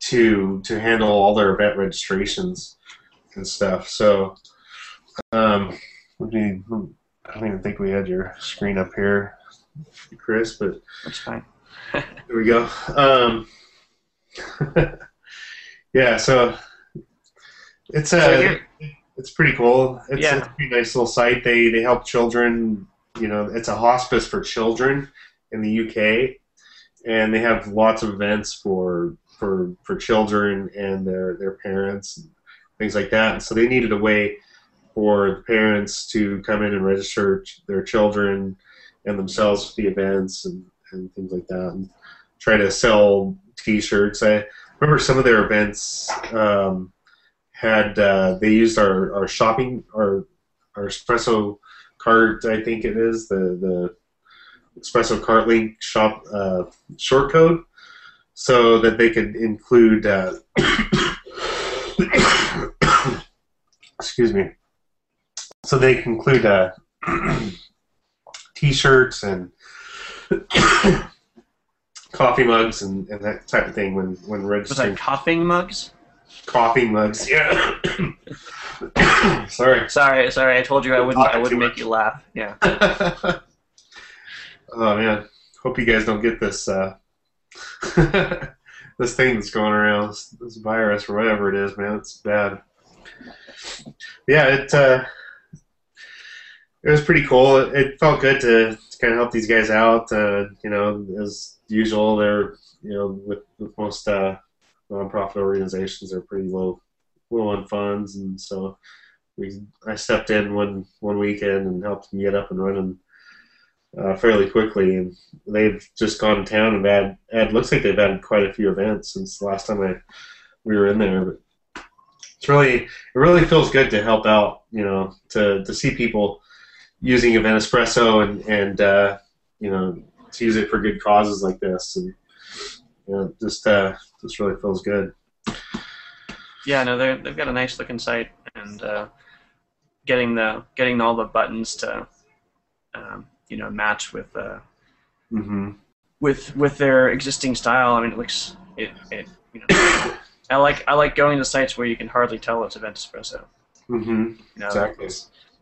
to to handle all their event registrations and stuff. So, um, let me, I don't even think we had your screen up here, Chris, but That's fine. <laughs> there we go. Um, <laughs> yeah, so it's a so it's pretty cool. It's, Yeah. it's a pretty nice little site. They they help children. You know, it's a hospice for children in the UK, and they have lots of events for for for children and their their parents and things like that. And so they needed a way for the parents to come in and register their children and themselves for the events and, and things like that, and try to sell T-shirts. I remember some of their events. Um, had uh, they used our, our shopping our our espresso cart I think it is the the espresso cart link shop uh, short code so that they could include uh, <coughs> <coughs> excuse me so they include uh, <clears throat> t-shirts and <coughs> coffee mugs and, and that type of thing when when Was registering that coughing mugs? coffee mugs. Yeah. <coughs> Sorry. Sorry, sorry. I told you I wouldn't. I wouldn't make you laugh. Yeah. <laughs> oh man, hope you guys don't get this uh, <laughs> this thing that's going around, this, this virus or whatever it is, man. It's bad. Yeah, it uh, it was pretty cool. It, felt good to, to kind of help these guys out. Uh, you know, as usual, they're you know with, with most uh, nonprofit organizations, they're pretty low low on funds, and so we I stepped in one one weekend and helped them get up and running uh, fairly quickly, and they've just gone to town and had, had looks like they've had quite a few events since the last time I we were in there. But it's really it really feels good to help out, you know, to to see people using Event Espresso and and uh, you know to use it for good causes like this, and you know just uh, just really feels good. Yeah. No, they they've got a nice looking site, and uh, getting the getting all the buttons to um, you know match with uh, Mm-hmm. with with their existing style. I mean, it looks it it you know. <coughs> I like I like going to sites where you can hardly tell it's Event Espresso. Mm-hmm. You know, Exactly.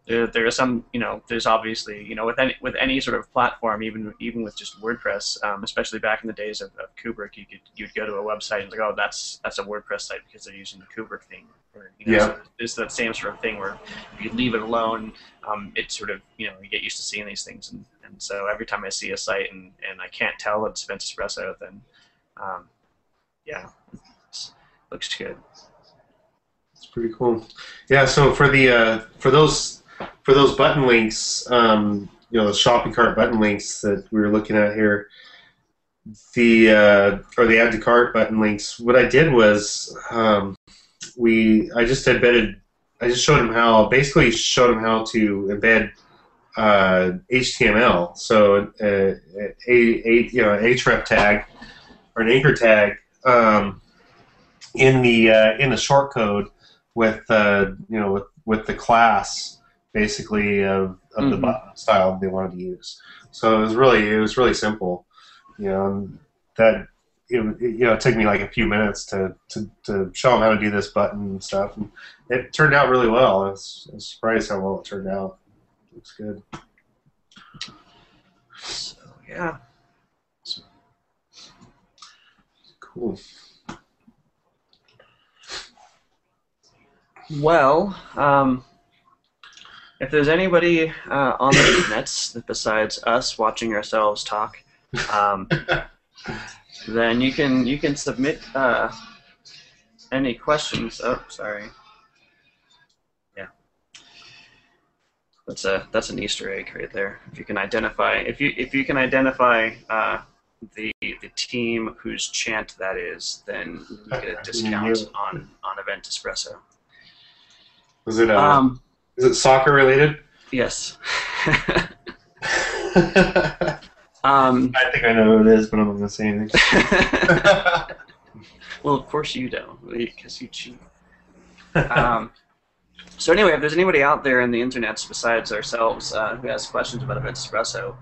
There, there are some you know there's obviously you know with any with any sort of platform even even with just WordPress um, especially back in the days of, of Kubrick you could you'd go to a website and like oh that's that's a WordPress site because they're using the Kubrick theme or you know Yeah. so it's that same sort of thing where if you leave it alone um, it sort of you know you get used to seeing these things and, and so every time I see a site and, and I can't tell it's Event Espresso then um, yeah looks good It's pretty cool. Yeah. So for the uh, for those for those button links, um, you know, the shopping cart button links that we were looking at here, the uh, or the add to cart button links. What I did was um, we I just embedded. I just showed him how basically showed him how to embed uh, HTML. So uh, a, a you know an href tag or an anchor tag um, in the uh, in the short code with uh, you know with, with the class basically of, of the Mhm. button style they wanted to use. So it was really it was really simple. You know and that you know, you know, it took me like a few minutes to, to, to show them how to do this button and stuff, and it turned out really well. I was, I was surprised how well it turned out. Looks good. So yeah. So, Cool. Well, um, if there's anybody uh, on the nets besides us watching ourselves talk, um, <laughs> then you can you can submit uh, any questions. Oh, sorry. Yeah, that's a that's an Easter egg right there. If you can identify if you if you can identify uh, the the team whose chant that is, then you get a discount on on Event Espresso. Was it uh, Um, is it soccer related? yes. <laughs> I um, think I know who it is, but I'm not gonna say anything. <laughs> well, of course you don't, because you cheat. Um, so anyway, if there's anybody out there in the internet besides ourselves uh, who has questions about Event Espresso,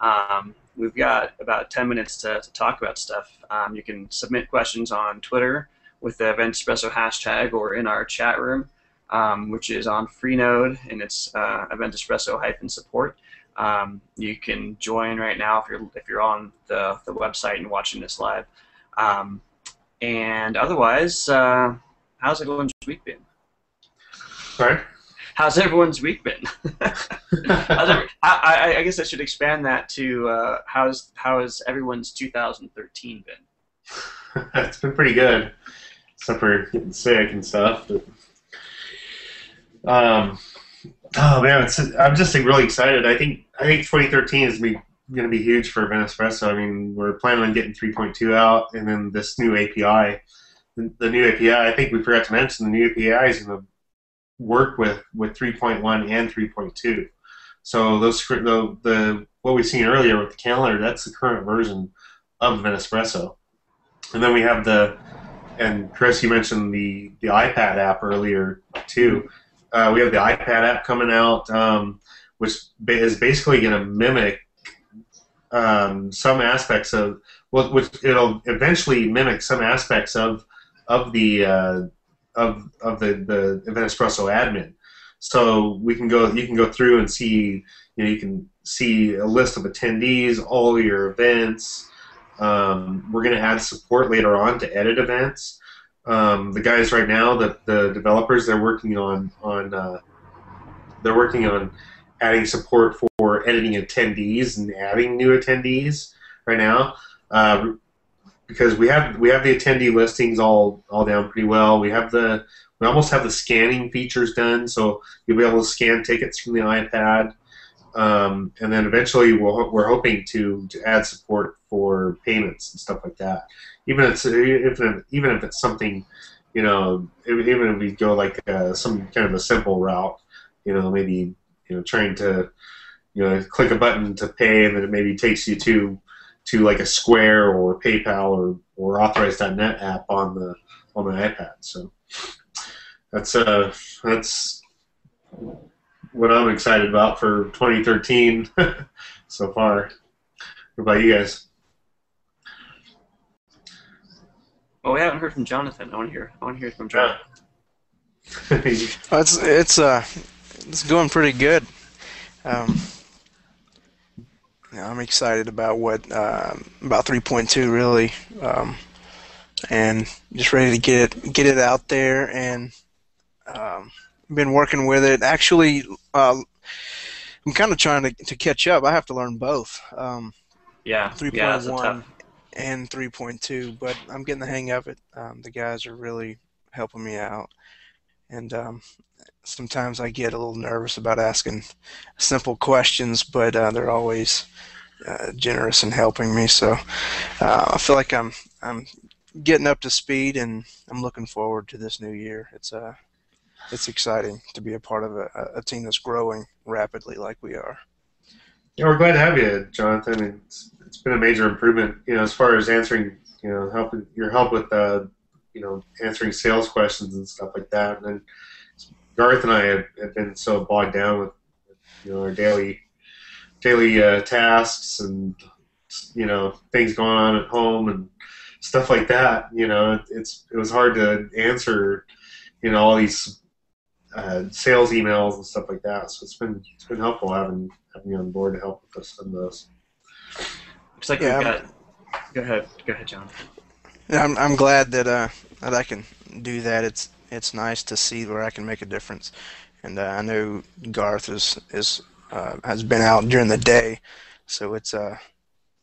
um, we've got about 10 minutes to, to talk about stuff. Um, you can submit questions on Twitter with the Event Espresso hashtag or in our chat room, um, which is on Freenode and it's uh, Event Espresso hyphen support. Um, you can join right now if you're if you're on the, the website and watching this live. Um, and otherwise, uh, how's everyone's week been? Sorry. How's everyone's week been? <laughs> I, I, I guess I should expand that to uh, how's how has everyone's 2013 been? <laughs> it's been pretty good, except for getting sick and stuff. But um, oh man, I'm just really excited. I think I think 2013 is going to be huge for Event Espresso. I mean, we're planning on getting 3.2 out, and then this new API. The, the new API, I think we forgot to mention, the new API is going to work with with 3.1 and 3.2. So those the, the what we've seen earlier with the calendar, that's the current version of Event Espresso. And then we have the, and Chris, you mentioned the, the iPad app earlier too. Uh, we have the iPad app coming out, um, which is basically going to mimic um, some aspects of, well, which it'll eventually mimic some aspects of of the uh, of of the the Event Espresso admin. So we can go, you can go through and see, you know, you can see a list of attendees, all your events. Um, we're going to add support later on to edit events. Um, the guys right now, the, the developers, they're working on on uh, they're working on adding support for editing attendees and adding new attendees right now. Uh, because we have we have the attendee listings all all down pretty well. We have the we almost have the scanning features done, so you'll be able to scan tickets from the iPad. Um, and then eventually we'll, we're hoping to, to add support for payments and stuff like that. Even if it's, if even if it's something, you know, even if we go like uh, some kind of a simple route, you know, maybe you know trying to you know click a button to pay, and then it maybe takes you to to like a Square or PayPal or or Authorize.net app on the on the iPad. So that's uh that's what I'm excited about for 2013 <laughs> so far. What about you guys? Well, we haven't heard from Jonathan. I want to hear. I want to hear from John. <laughs> Well, it's it's uh it's going pretty good. Um, yeah, I'm excited about what um about 3.2 really, um, and just ready to get it get it out there and um, been working with it. Actually, uh, I'm kind of trying to to catch up. I have to learn both. Um, Yeah, yeah, that's a 3.1 tough. and 3.2, but I'm getting the hang of it. Um, the guys are really helping me out, and um, sometimes I get a little nervous about asking simple questions, but uh, they're always uh, generous in helping me. So uh, I feel like I'm I'm getting up to speed, and I'm looking forward to this new year. It's uh it's exciting to be a part of a, a team that's growing rapidly like we are. Yeah, we're glad to have you, Jonathan. It's, it's been a major improvement, you know, as far as answering, you know, helping your help with, uh, you know, answering sales questions and stuff like that. And then Garth and I have, have been so bogged down with, you know, our daily, daily uh, tasks and, you know, things going on at home and stuff like that. You know, it, it's it was hard to answer, you know, all these uh, sales emails and stuff like that. So it's been it's been helpful having having you on board to help with us on those. Looks like Yeah, we've I'm- got. Go ahead. Go ahead, John. Yeah, I'm, I'm glad that uh, that I can do that. It's it's nice to see where I can make a difference, and uh, I know Garth is is uh, has been out during the day, so it's uh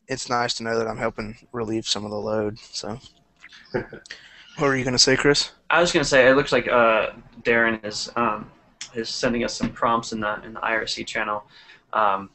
it's nice to know that I'm helping relieve some of the load. So, <laughs> what were you gonna say, Chris? I was going to say it looks like uh, Darren is um, is sending us some prompts in the in the IRC channel um,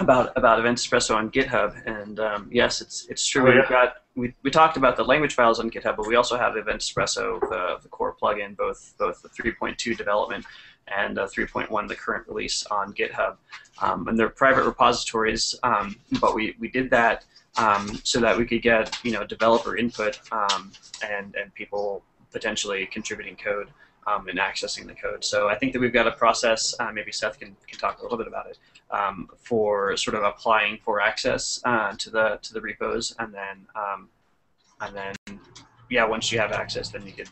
about about Event Espresso on GitHub, and um, yes, it's it's true. Oh, yeah. We've got we, we talked about the language files on GitHub, but we also have Event Espresso, the, the core plugin, both both the 3.2 development and uh, 3.1, the current release on GitHub, um, and they're private repositories. Um, but we, we did that um, so that we could get you know developer input um, and and people potentially contributing code um, and accessing the code. So I think that we've got a process. Uh, maybe Seth can, can talk a little bit about it um, for sort of applying for access uh, to the to the repos, and then um, and then yeah, once you have access, then you could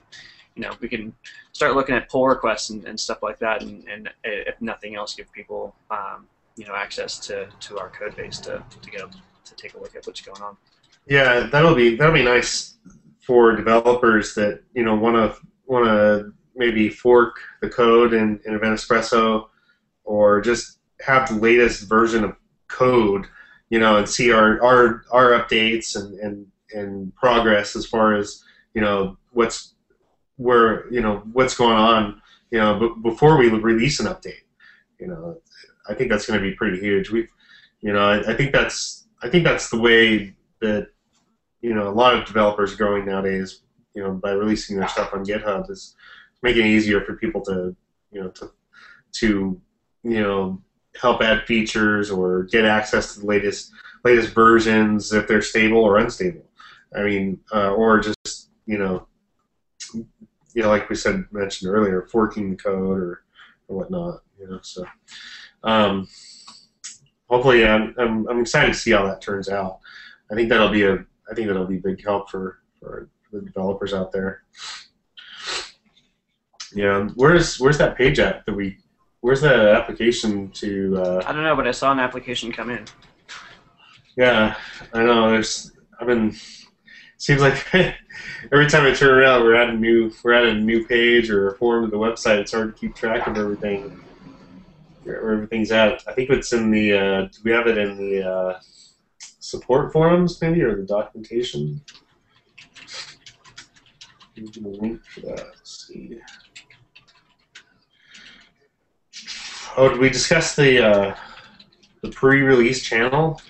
you know we can start looking at pull requests and, and stuff like that, and, and if nothing else, give people um, you know access to, to our code base to, to get to take a look at what's going on. Yeah, that'll be that'll be nice for developers that you know want to want to maybe fork the code in, in Event Espresso, or just have the latest version of code, you know, and see our our, our updates and, and and progress as far as you know what's where you know what's going on, you know, b- before we release an update. You know, I think that's going to be pretty huge. We've, you know, I, I think that's I think that's the way that you know a lot of developers are growing nowadays. You know, by releasing their stuff on GitHub is making it easier for people to you know to to you know help add features or get access to the latest latest versions if they're stable or unstable. I mean, uh, or just you know, you know, like we said mentioned earlier, forking the code or, or whatnot. You know, so um, hopefully, I'm, I'm I'm excited to see how that turns out. I think that'll be a I think that'll be a big help for for the developers out there. Yeah, where's where's that page at that we where's the application to uh, I don't know, but I saw an application come in. yeah I know there's I've been seems like <laughs> every time I turn around we're adding new we're adding a new page or a form to the website it's hard to keep track of everything where everything's at I think it's in the uh, do we have it in the uh, support forums maybe or the documentation Give me a link for that. Let's see. Oh, did we discuss the uh, the pre-release channel?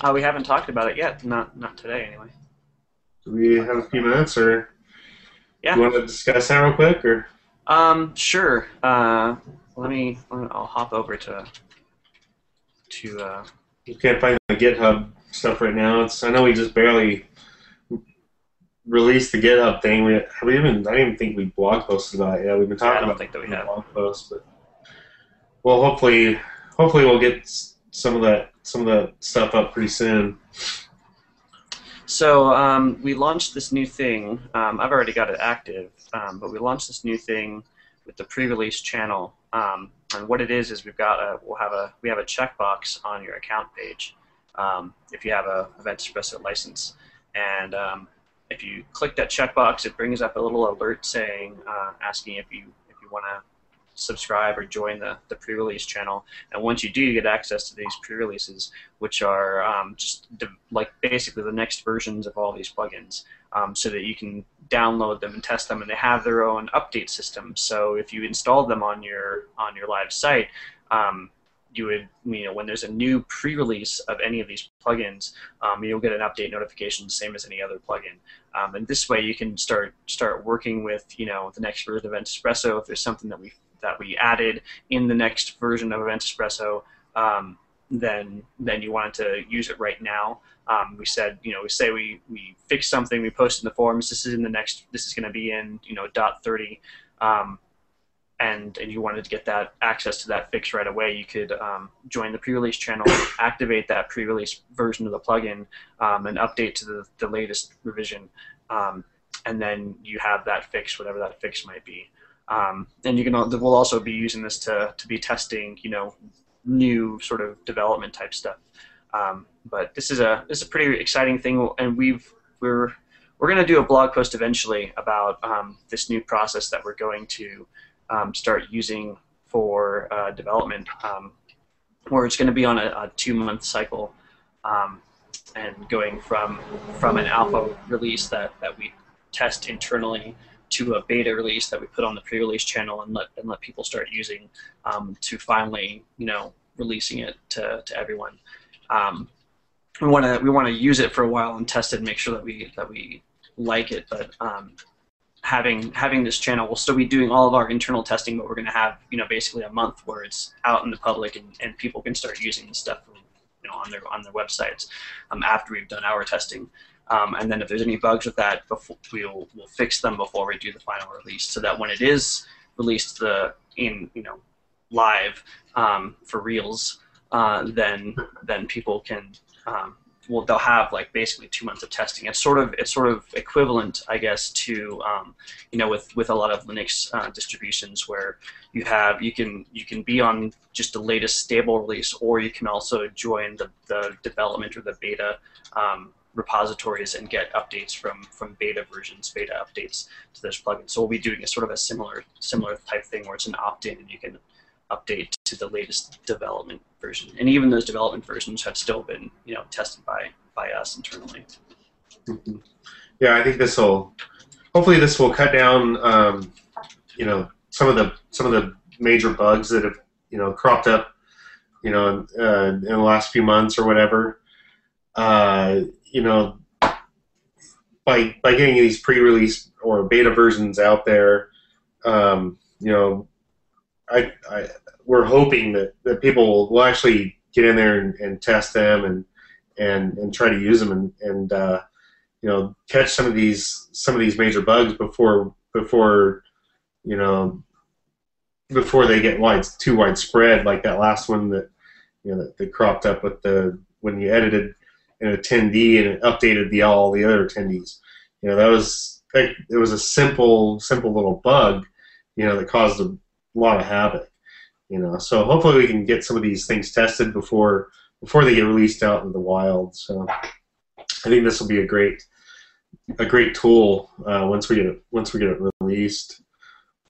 Uh, we haven't talked about it yet. Not not today, anyway. Do we have a few minutes, or Yeah. do you want to discuss that real quick, or Um, sure. Uh, let me. I'll hop over to to. Uh, you can't find the GitHub stuff right now? It's I know we just barely released the GitHub thing. We have we even I didn't even think we blog posted about it. yet. we've been Yeah, I talking don't about think that we have. blog post, but well, hopefully, hopefully we'll get some of that some of that stuff up pretty soon. So um, we launched this new thing. Um, I've already got it active, um, but we launched this new thing with the pre-release channel. Um, and what it is is we've got a we'll have a we have a checkbox on your account page um, if you have a Event Espresso license, and um, if you click that checkbox, it brings up a little alert saying uh, asking if you if you want to subscribe or join the, the pre-release channel. And once you do, you get access to these pre-releases, which are um, just like basically the next versions of all these plugins, um, so that you can download them and test them. And they have their own update system. So if you install them on your on your live site, um, you would you know when there's a new pre-release of any of these plugins, um, you'll get an update notification, same as any other plugin. Um, and this way, you can start start working with you know the next version of Espresso. If there's something that we that we added in the next version of Event Espresso, um, then then you wanted to use it right now. Um, we said, you know, we say we, we fix something, we post in the forums. This is in the next. This is going to be in you know dot thirty, um, and and you wanted to get that access to that fix right away, you could um, join the pre-release channel, <coughs> activate that pre-release version of the plugin, um, and update to the, the latest revision, um, and then you have that fix, whatever that fix might be. Um, and you can we'll also be using this to to be testing, you know, new sort of development type stuff. Um, but this is a this is a pretty exciting thing, and we've we're we're going to do a blog post eventually about um, this new process that we're going to um, start using for uh, development, um, where it's going to be on a, a two-month cycle, um, and going from from an alpha release that, that we test internally to a beta release that we put on the pre-release channel and let and let people start using um, to finally you know releasing it to, to everyone. Um, we want to we want to use it for a while and test it and make sure that we that we like it. But um, having having this channel, we'll still be doing all of our internal testing, but we're going to have you know basically a month where it's out in the public and, and people can start using the stuff you know on their on their websites um, after we've done our testing. Um, and then if there's any bugs with that, before, we'll we'll fix them before we do the final release, so that when it is released the in you know live um, for reels, uh, then then people can um, well they'll have like basically two months of testing. It's sort of it's sort of equivalent, I guess, to um, you know with with a lot of Linux uh, distributions where you have you can you can be on just the latest stable release, or you can also join the the development or the beta. Um, repositories and get updates from from beta versions, beta updates to those plugins. So we'll be doing a sort of a similar similar type thing where it's an opt-in and you can update to the latest development version. And even those development versions have still been, you know, tested by by us internally. Mm-hmm. Yeah, I think this will. Hopefully, this will cut down, um, you know, some of the some of the major bugs that have you know cropped up, you know, uh, in the last few months or whatever. Uh, you know, by by getting these pre-release or beta versions out there, um, you know, I, I we're hoping that, that people will actually get in there and, and test them and and and try to use them and and uh, you know catch some of these some of these major bugs before before you know before they get wide too widespread like that last one that you know that, that cropped up with the when you edited an attendee and it updated the all the other attendees you know that was it was a simple simple little bug you know that caused a lot of havoc you know. So hopefully we can get some of these things tested before before they get released out in the wild. So I think this will be a great a great tool uh, once we get it once we get it released.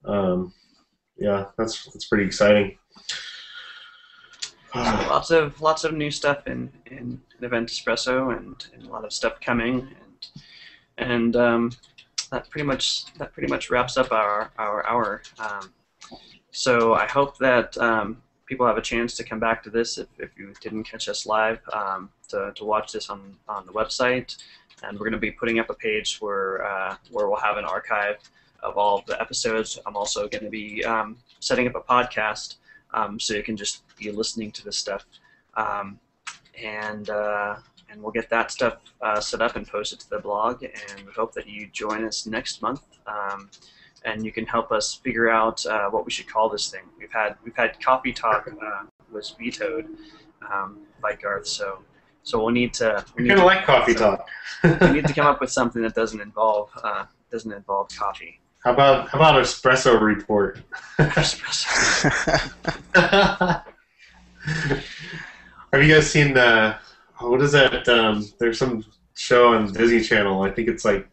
Um, yeah, that's that's pretty exciting. So lots of lots of new stuff in, in Event Espresso and, and a lot of stuff coming and and um, that pretty much that pretty much wraps up our our hour. Um, so I hope that um, people have a chance to come back to this if, if you didn't catch us live um, to, to watch this on, on the website. And we're going to be putting up a page where, uh, where we'll have an archive of all of the episodes. I'm also going to be um, setting up a podcast um, so you can just be listening to this stuff. Um, and uh, and we'll get that stuff uh, set up and posted to the blog. And we hope that you join us next month. Um, and you can help us figure out uh, what we should call this thing. We've had we've had coffee talk uh, was vetoed um, by Garth, so so we'll need to. We kind of like coffee so talk. we need to <laughs> come up with something that doesn't involve uh, doesn't involve coffee. How about how about espresso report? espresso. Have you guys seen the what is that? Um, there's some show on Disney Channel. I think it's like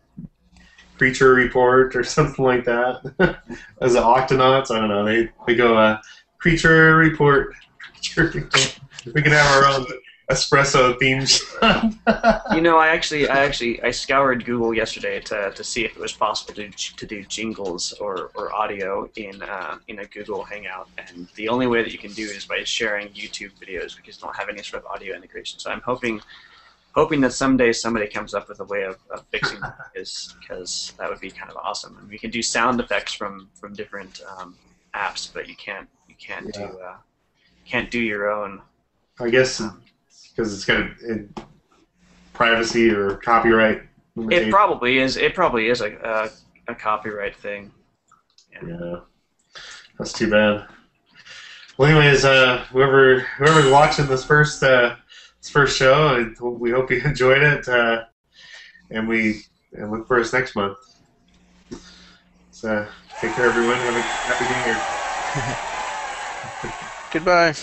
Creature Report or <laughs> something like that. <laughs> As the Octonauts, I don't know. They they go uh, Creature Report. <laughs> Creature Report. We can have our own espresso themes. <laughs> you know, I actually, I actually, I scoured Google yesterday to, to see if it was possible to, to do jingles or, or audio in uh, in a Google Hangout, and the only way that you can do it is by sharing YouTube videos because you don't have any sort of audio integration. So I'm hoping hoping that someday somebody comes up with a way of, of fixing <laughs> this because that would be kind of awesome. And we can do sound effects from from different um, apps, but you can't you can't yeah. do uh, can't do your own. I guess because it's got a, privacy or copyright. It probably is. It probably is a a, a copyright thing. Yeah. yeah. That's too bad. Well, anyways, uh, whoever whoever's watching this first uh, this first show, we hope you <laughs> enjoyed it, uh, and we and look for us next month. So, take care, everyone. Have a happy New Year. <laughs> <laughs> Goodbye.